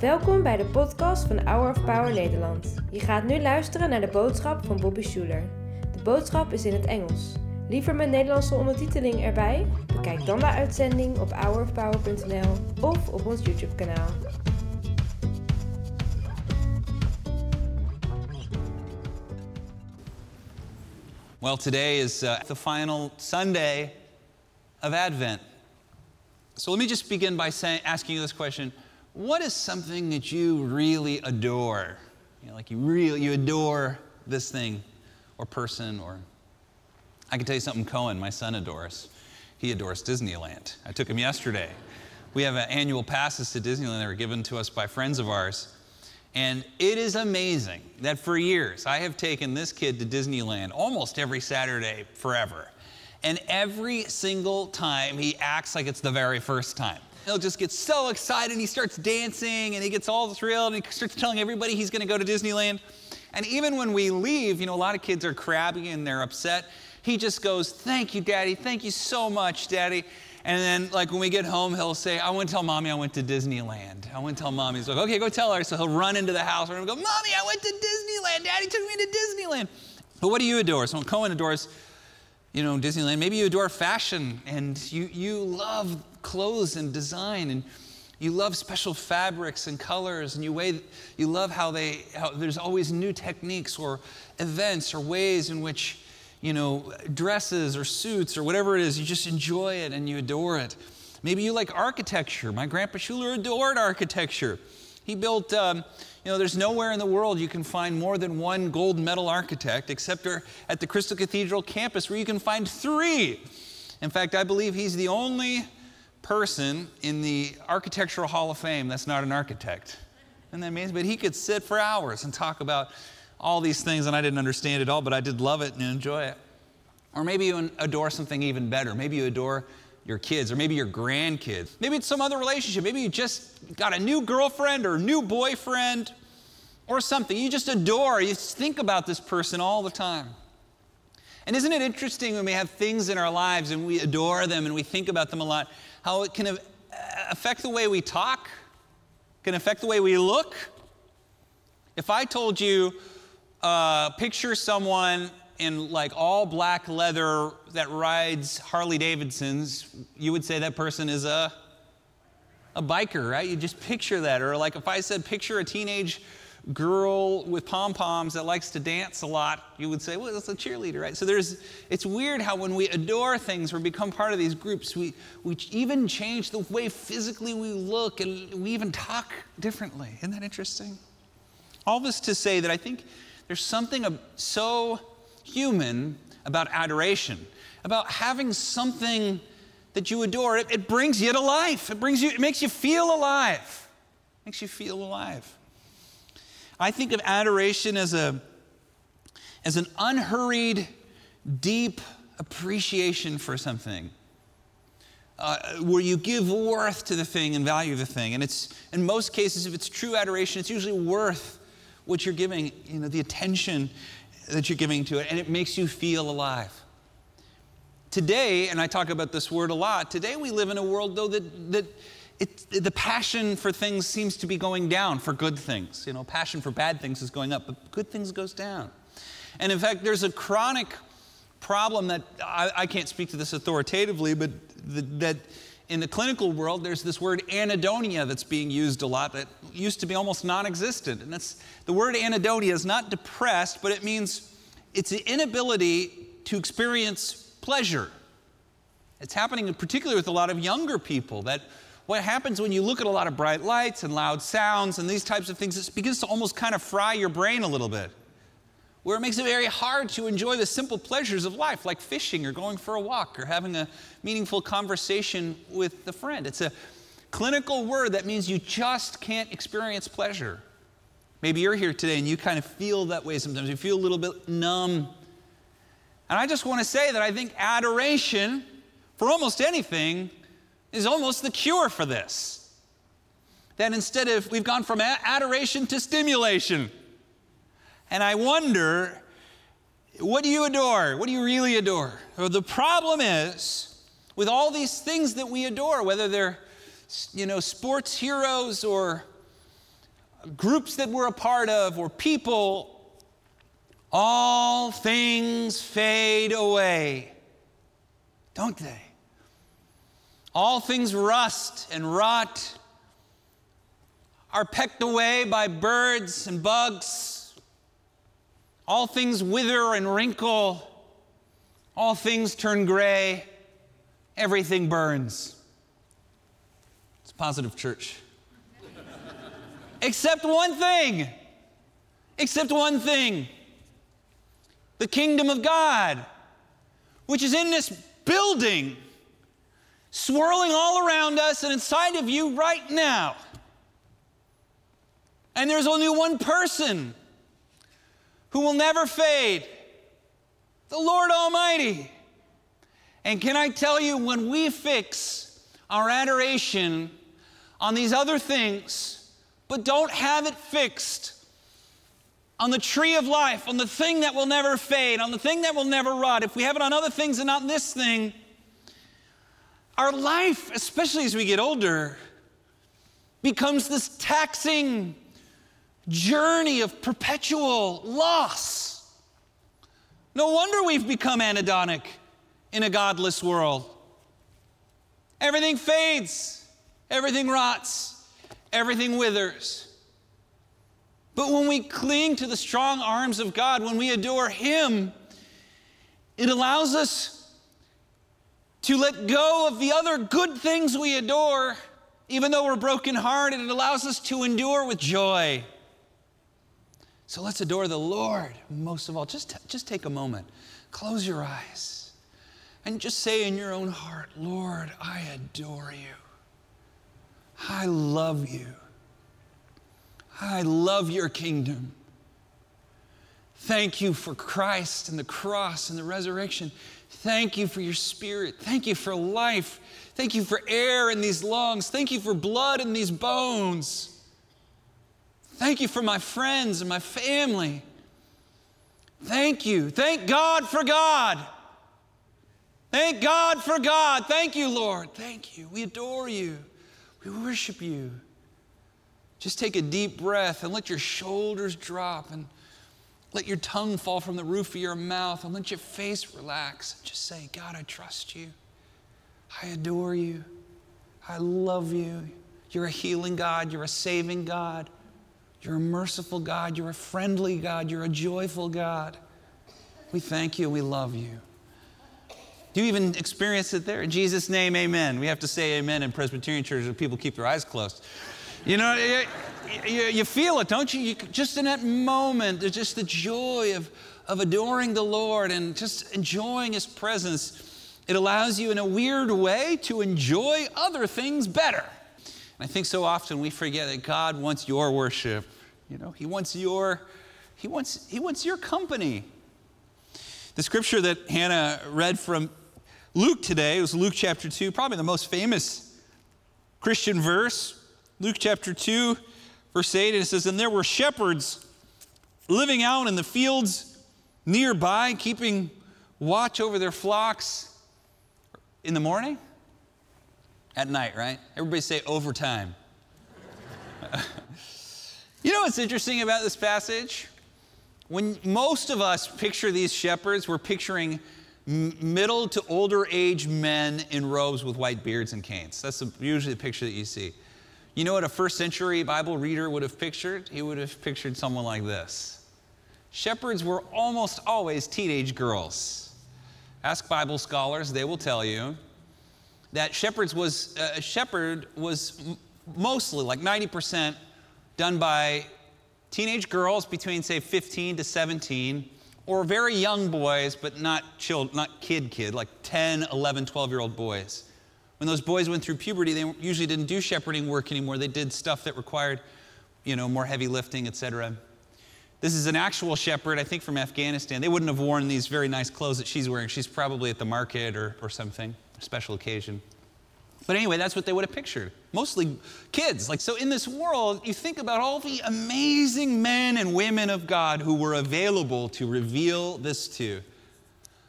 Welkom bij de podcast van Hour of Power Nederland. Je gaat nu luisteren naar de boodschap van Bobby Schuler. De boodschap is in het Engels. Liever met Nederlandse ondertiteling erbij? Bekijk dan de uitzending op hourofpower.nl of op ons YouTube kanaal. Well, today is uh, the final Sunday of Advent. So let me just begin by asking you this question What is something that you really adore? You know, like you really you adore this thing or person or I can tell you something Cohen, my son adores. He adores Disneyland. I took him yesterday. We have annual passes to Disneyland that were given to us by friends of ours. And it is amazing that for years I have taken this kid to Disneyland almost every Saturday forever. And every single time he acts like it's the very first time. He'll just get so excited and he starts dancing and he gets all thrilled and he starts telling everybody he's going to go to Disneyland. And even when we leave, you know, a lot of kids are crabby and they're upset. He just goes, Thank you, Daddy. Thank you so much, Daddy. And then, like, when we get home, he'll say, I want to tell mommy I went to Disneyland. I want to tell mommy. He's like, okay, go tell her. So he'll run into the house and go, Mommy, I went to Disneyland. Daddy took me to Disneyland. But what do you adore? So Cohen adores, you know, Disneyland. Maybe you adore fashion and you, you love clothes and design and you love special fabrics and colors and you, way, you love how, they, how there's always new techniques or events or ways in which you know, dresses or suits or whatever it is, you just enjoy it and you adore it. Maybe you like architecture. My grandpa Schuller adored architecture. He built, um, you know, there's nowhere in the world you can find more than one gold medal architect except at the Crystal Cathedral campus where you can find three. In fact, I believe he's the only person in the Architectural Hall of Fame that's not an architect. Isn't that amazing? But he could sit for hours and talk about all these things and I didn't understand it all, but I did love it and enjoy it. Or maybe you adore something even better. Maybe you adore your kids or maybe your grandkids. Maybe it's some other relationship. Maybe you just got a new girlfriend or new boyfriend or something. You just adore. You just think about this person all the time. And isn't it interesting when we have things in our lives and we adore them and we think about them a lot, how it can affect the way we talk, can affect the way we look? If I told you, uh, picture someone in like all black leather that rides Harley Davidsons, you would say that person is a a biker, right? You just picture that. Or like if I said picture a teenage girl with pom poms that likes to dance a lot, you would say, well, that's a cheerleader, right? So there's, it's weird how when we adore things or become part of these groups, we, we even change the way physically we look and we even talk differently. Isn't that interesting? All this to say that I think there's something so human about adoration, about having something that you adore. It, it brings you to life. It brings you, it makes you feel alive. It makes you feel alive. I think of adoration as a as an unhurried, deep appreciation for something. Uh, where you give worth to the thing and value the thing. And it's, in most cases, if it's true adoration, it's usually worth what you're giving, you know, the attention that you're giving to it, and it makes you feel alive. Today, and I talk about this word a lot, today we live in a world, though, that, that it, the passion for things seems to be going down for good things. You know, passion for bad things is going up, but good things goes down. And in fact, there's a chronic problem that I, I can't speak to this authoritatively, but the, that in the clinical world, there's this word anhedonia that's being used a lot that used to be almost non existent. And that's the word anhedonia is not depressed, but it means it's the inability to experience pleasure. It's happening particularly with a lot of younger people that what happens when you look at a lot of bright lights and loud sounds and these types of things, it begins to almost kind of fry your brain a little bit where it makes it very hard to enjoy the simple pleasures of life, like fishing or going for a walk or having a meaningful conversation with a friend. It's a clinical word that means you just can't experience pleasure. Maybe you're here today and you kind of feel that way sometimes. You feel a little bit numb. And I just want to say that I think adoration for almost anything is almost the cure for this. That instead of, we've gone from adoration to stimulation. And I wonder, what do you adore? What do you really adore? Well, the problem is, with all these things that we adore, whether they're you know, sports heroes or groups that we're a part of or people, all things fade away, don't they? All things rust and rot, are pecked away by birds and bugs. All things wither and wrinkle. All things turn gray. Everything burns. It's positive church. Except one thing. Except one thing the kingdom of God, which is in this building, swirling all around us and inside of you right now. And there's only one person who will never fade the Lord Almighty. And can I tell you, when we fix our adoration on these other things, but don't have it fixed on the tree of life, on the thing that will never fade, on the thing that will never rot, if we have it on other things and not this thing, our life, especially as we get older, becomes this taxing journey of perpetual loss. No wonder we've become anhedonic in a godless world. Everything fades, everything rots, everything withers. But when we cling to the strong arms of God, when we adore Him, it allows us to let go of the other good things we adore, even though we're brokenhearted. It allows us to endure with joy. So let's adore the Lord most of all. Just, just take a moment, close your eyes, and just say in your own heart, Lord, I adore you. I love you. I love your kingdom. Thank you for Christ and the cross and the resurrection. Thank you for your spirit. Thank you for life. Thank you for air in these lungs. Thank you for blood in these bones. Thank you for my friends and my family. Thank you. Thank God for God. Thank God for God. Thank you, Lord. Thank you. We adore you. We worship you. Just take a deep breath and let your shoulders drop and let your tongue fall from the roof of your mouth and let your face relax. And Just say, God, I trust you. I adore you. I love you. You're a healing God. You're a saving God. You're a merciful God. You're a friendly God. You're a joyful God. We thank you. We love you. Do you even experience it there? In Jesus' name, amen. We have to say amen in Presbyterian churches where people keep their eyes closed. You know, you, you, you feel it, don't you? you? Just in that moment, there's just the joy of, of adoring the Lord and just enjoying His presence. It allows you, in a weird way, to enjoy other things better. I think so often we forget that God wants your worship. You know, He wants your, He wants, He wants your company. The scripture that Hannah read from Luke today was Luke chapter 2, probably the most famous Christian verse. Luke chapter 2, verse 8, and it says, And there were shepherds living out in the fields nearby, keeping watch over their flocks in the morning? At night, right? Everybody say overtime. you know what's interesting about this passage? When most of us picture these shepherds, we're picturing middle to older age men in robes with white beards and canes. That's usually the picture that you see. You know what a first century Bible reader would have pictured? He would have pictured someone like this. Shepherds were almost always teenage girls. Ask Bible scholars, they will tell you that shepherds was, uh, a shepherd was mostly, like 90%, done by teenage girls between, say, 15 to 17, or very young boys, but not, child, not kid kid, like 10, 11, 12 year old boys. When those boys went through puberty, they usually didn't do shepherding work anymore. They did stuff that required, you know, more heavy lifting, etc. This is an actual shepherd, I think, from Afghanistan. They wouldn't have worn these very nice clothes that she's wearing. She's probably at the market or, or something, special occasion. But anyway, that's what they would have pictured. Mostly kids. Like, so in this world, you think about all the amazing men and women of God who were available to reveal this to.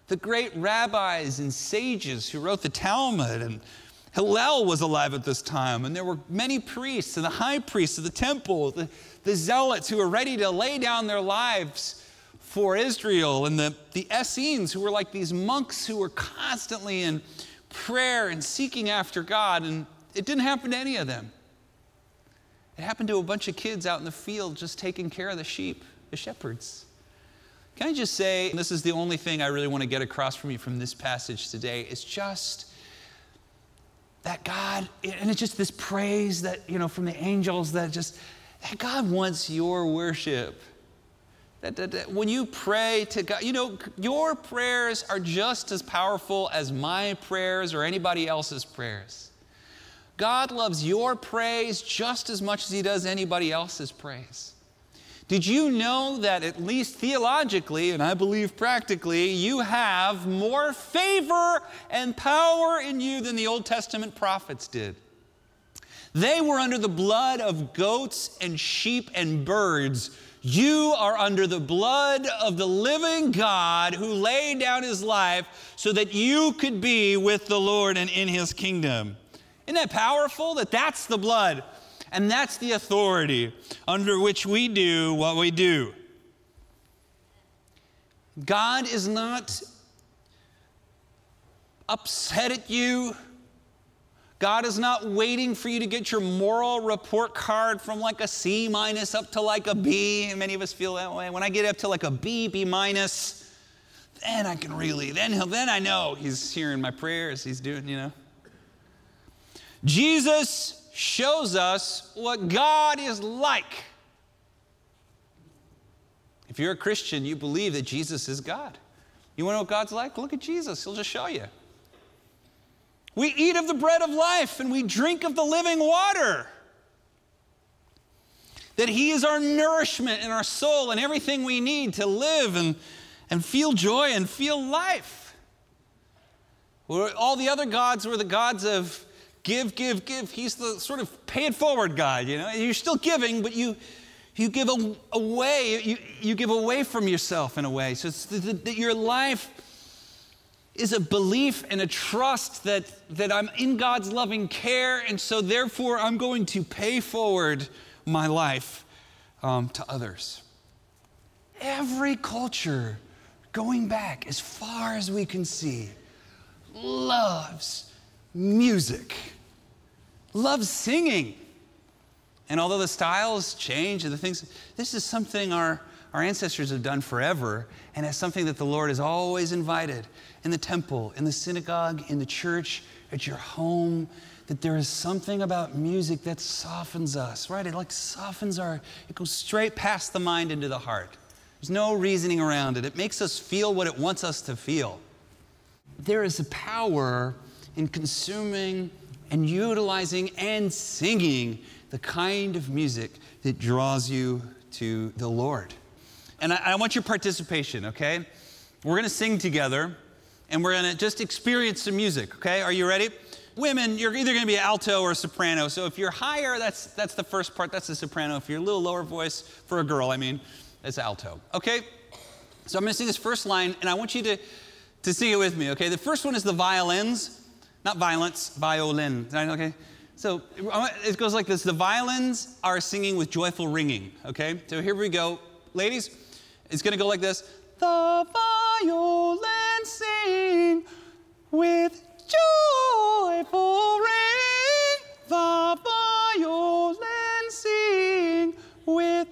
The great rabbis and sages who wrote the Talmud and Hillel was alive at this time, and there were many priests and the high priests of the temple, the, the zealots who were ready to lay down their lives for Israel, and the, the Essenes who were like these monks who were constantly in prayer and seeking after God, and it didn't happen to any of them. It happened to a bunch of kids out in the field just taking care of the sheep, the shepherds. Can I just say, this is the only thing I really want to get across from you from this passage today, is just that God, and it's just this praise that, you know, from the angels that just, that God wants your worship. That, that, that, when you pray to God, you know, your prayers are just as powerful as my prayers or anybody else's prayers. God loves your praise just as much as He does anybody else's praise. Did you know that, at least theologically, and I believe practically, you have more favor and power in you than the Old Testament prophets did? They were under the blood of goats and sheep and birds. You are under the blood of the living God who laid down his life so that you could be with the Lord and in his kingdom. Isn't that powerful? That that's the blood and that's the authority under which we do what we do. God is not upset at you. God is not waiting for you to get your moral report card from like a C minus up to like a B. Many of us feel that way. When I get up to like a B, B minus, then I can really, then he'll, then I know he's hearing my prayers. He's doing, you know. Jesus shows us what God is like. If you're a Christian, you believe that Jesus is God. You want to know what God's like? Look at Jesus, He'll just show you. We eat of the bread of life and we drink of the living water. That He is our nourishment and our soul and everything we need to live and, and feel joy and feel life. Where All the other gods were the gods of give, give, give. He's the sort of pay it forward guy, you know. You're still giving, but you you give away, you, you give away from yourself in a way. So it's that your life is a belief and a trust that, that I'm in God's loving care, and so therefore I'm going to pay forward my life um, to others. Every culture, going back as far as we can see, loves music, loves singing. And although the styles change and the things, this is something our, our ancestors have done forever, and it's something that the Lord has always invited in the temple, in the synagogue, in the church, at your home. That there is something about music that softens us, right? It like softens our, it goes straight past the mind into the heart. There's no reasoning around it. It makes us feel what it wants us to feel. There is a power in consuming and utilizing and singing the kind of music that draws you to the Lord. And I, I want your participation, okay? We're gonna sing together and we're gonna just experience some music, okay? Are you ready? Women, you're either gonna be alto or soprano. So if you're higher, that's, that's the first part, that's the soprano. If you're a little lower voice, for a girl, I mean, it's alto, okay? So I'm gonna sing this first line and I want you to, to sing it with me, okay? The first one is the violins. Not violence, violin. Okay? So it goes like this the violins are singing with joyful ringing. Okay? So here we go. Ladies, it's going to go like this The violins sing with joyful ring. The violins sing with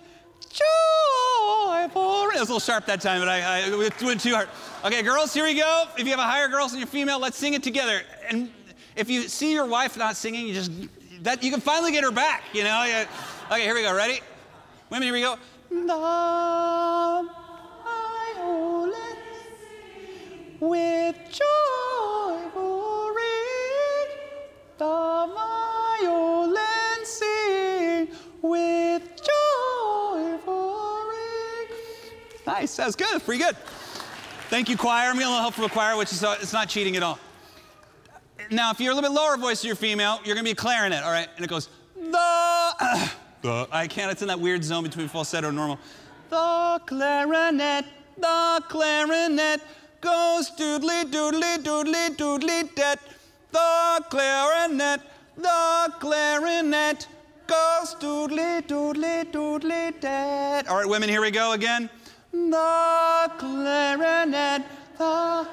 joyful ring. It was a little sharp that time, but I, I went too hard. Okay, girls, here we go. If you have a higher girls and you're female, let's sing it together. And if you see your wife not singing, you just that you can finally get her back. You know. Okay, here we go. Ready? Women, here we go. The with joyful ring, the violin sing with joyful ring. Nice, that's good, pretty good. Thank you, choir. I'm a little help from the choir, which is uh, it's not cheating at all. Now, if you're a little bit lower voice, you're female, you're gonna be a clarinet, all right? And it goes, the, the. I can't, it's in that weird zone between falsetto and normal. The clarinet, the clarinet goes doodly doodly doodly doodly det. the clarinet, the clarinet goes doodly doodly doodly dead. All right, women, here we go again. The clarinet, the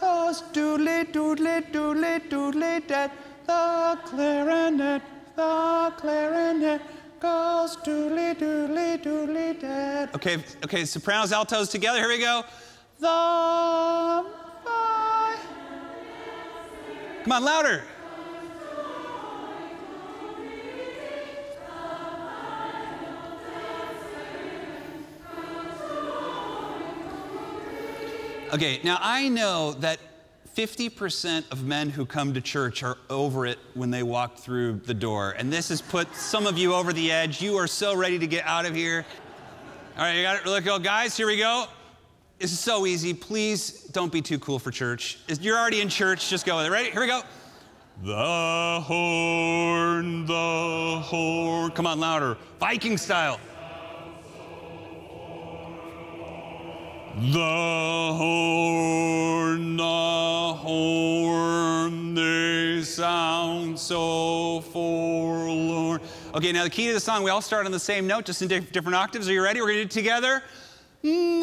goes doodly doodly doodly doodly dead. The clarinet, the clarinet goes doodly doodly doodly dead. Okay, okay, sopranos, altos together. Here we go. The Come on, louder. Okay, now I know that 50% of men who come to church are over it when they walk through the door. And this has put some of you over the edge. You are so ready to get out of here. All right, you got it. Look, go, guys, here we go. This is so easy. Please don't be too cool for church. You're already in church. Just go with it. Ready? Here we go. The horn, the horn. Come on, louder. Viking style. The horn, the horn, they sound so forlorn. Okay, now the key to the song, we all start on the same note, just in different octaves. Are you ready? We're going to do it together. Come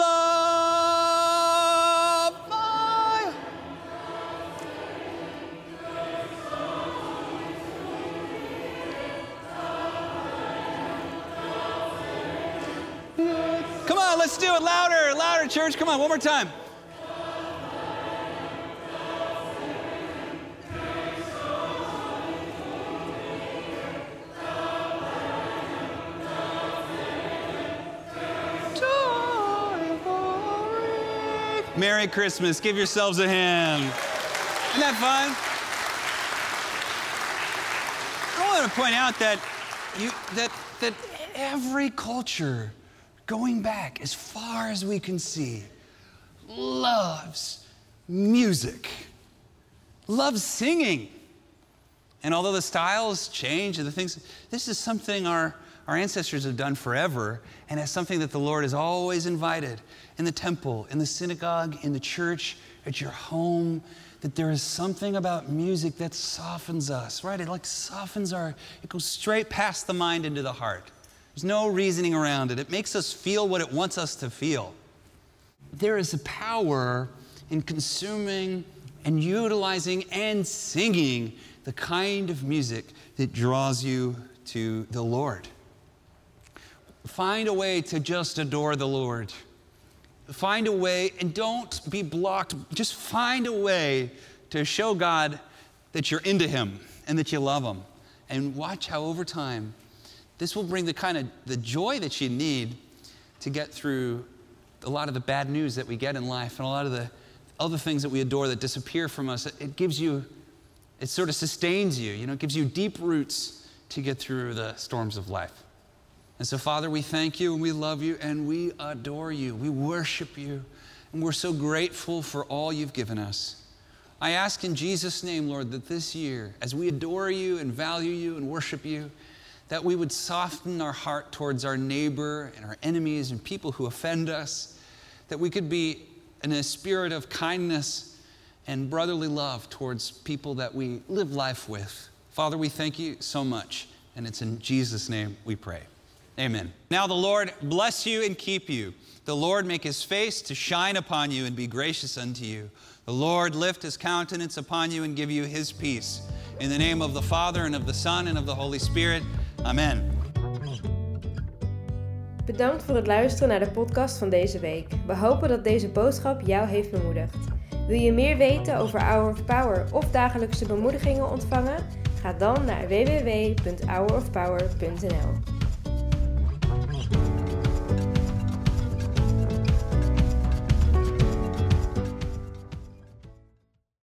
on, let's do it louder, louder, church. Come on, one more time. Merry Christmas. Give yourselves a hand. Isn't that fun? I want to point out that, you, that, that every culture going back as far as we can see loves music, loves singing. And although the styles change and the things, this is something our, our ancestors have done forever, and as something that the Lord has always invited in the temple, in the synagogue, in the church, at your home, that there is something about music that softens us, right? It like softens our, it goes straight past the mind into the heart. There's no reasoning around it. It makes us feel what it wants us to feel. There is a power in consuming and utilizing and singing the kind of music that draws you to the Lord. Find a way to just adore the Lord. Find a way, and don't be blocked. Just find a way to show God that you're into Him and that you love Him. And watch how over time, this will bring the kind of the joy that you need to get through a lot of the bad news that we get in life and a lot of the other things that we adore that disappear from us. It gives you, it sort of sustains you, you know, it gives you deep roots to get through the storms of life. And so, Father, we thank you and we love you and we adore you. We worship you. And we're so grateful for all you've given us. I ask in Jesus' name, Lord, that this year, as we adore you and value you and worship you, that we would soften our heart towards our neighbor and our enemies and people who offend us, that we could be in a spirit of kindness and brotherly love towards people that we live life with. Father, we thank you so much, and it's in Jesus' name we pray. Amen. Now the Lord bless you and keep you. The Lord make his face to shine upon you and be gracious unto you. The Lord lift his countenance upon you and give you his peace. In the name of the Father and of the Son and of the Holy Spirit. Amen. Bedankt voor het luisteren naar de podcast van deze week. We hopen dat deze boodschap jou heeft bemoedigd. Wil je meer weten over Hour of Power of dagelijkse bemoedigingen ontvangen? Ga dan naar www.hourofpower.nl.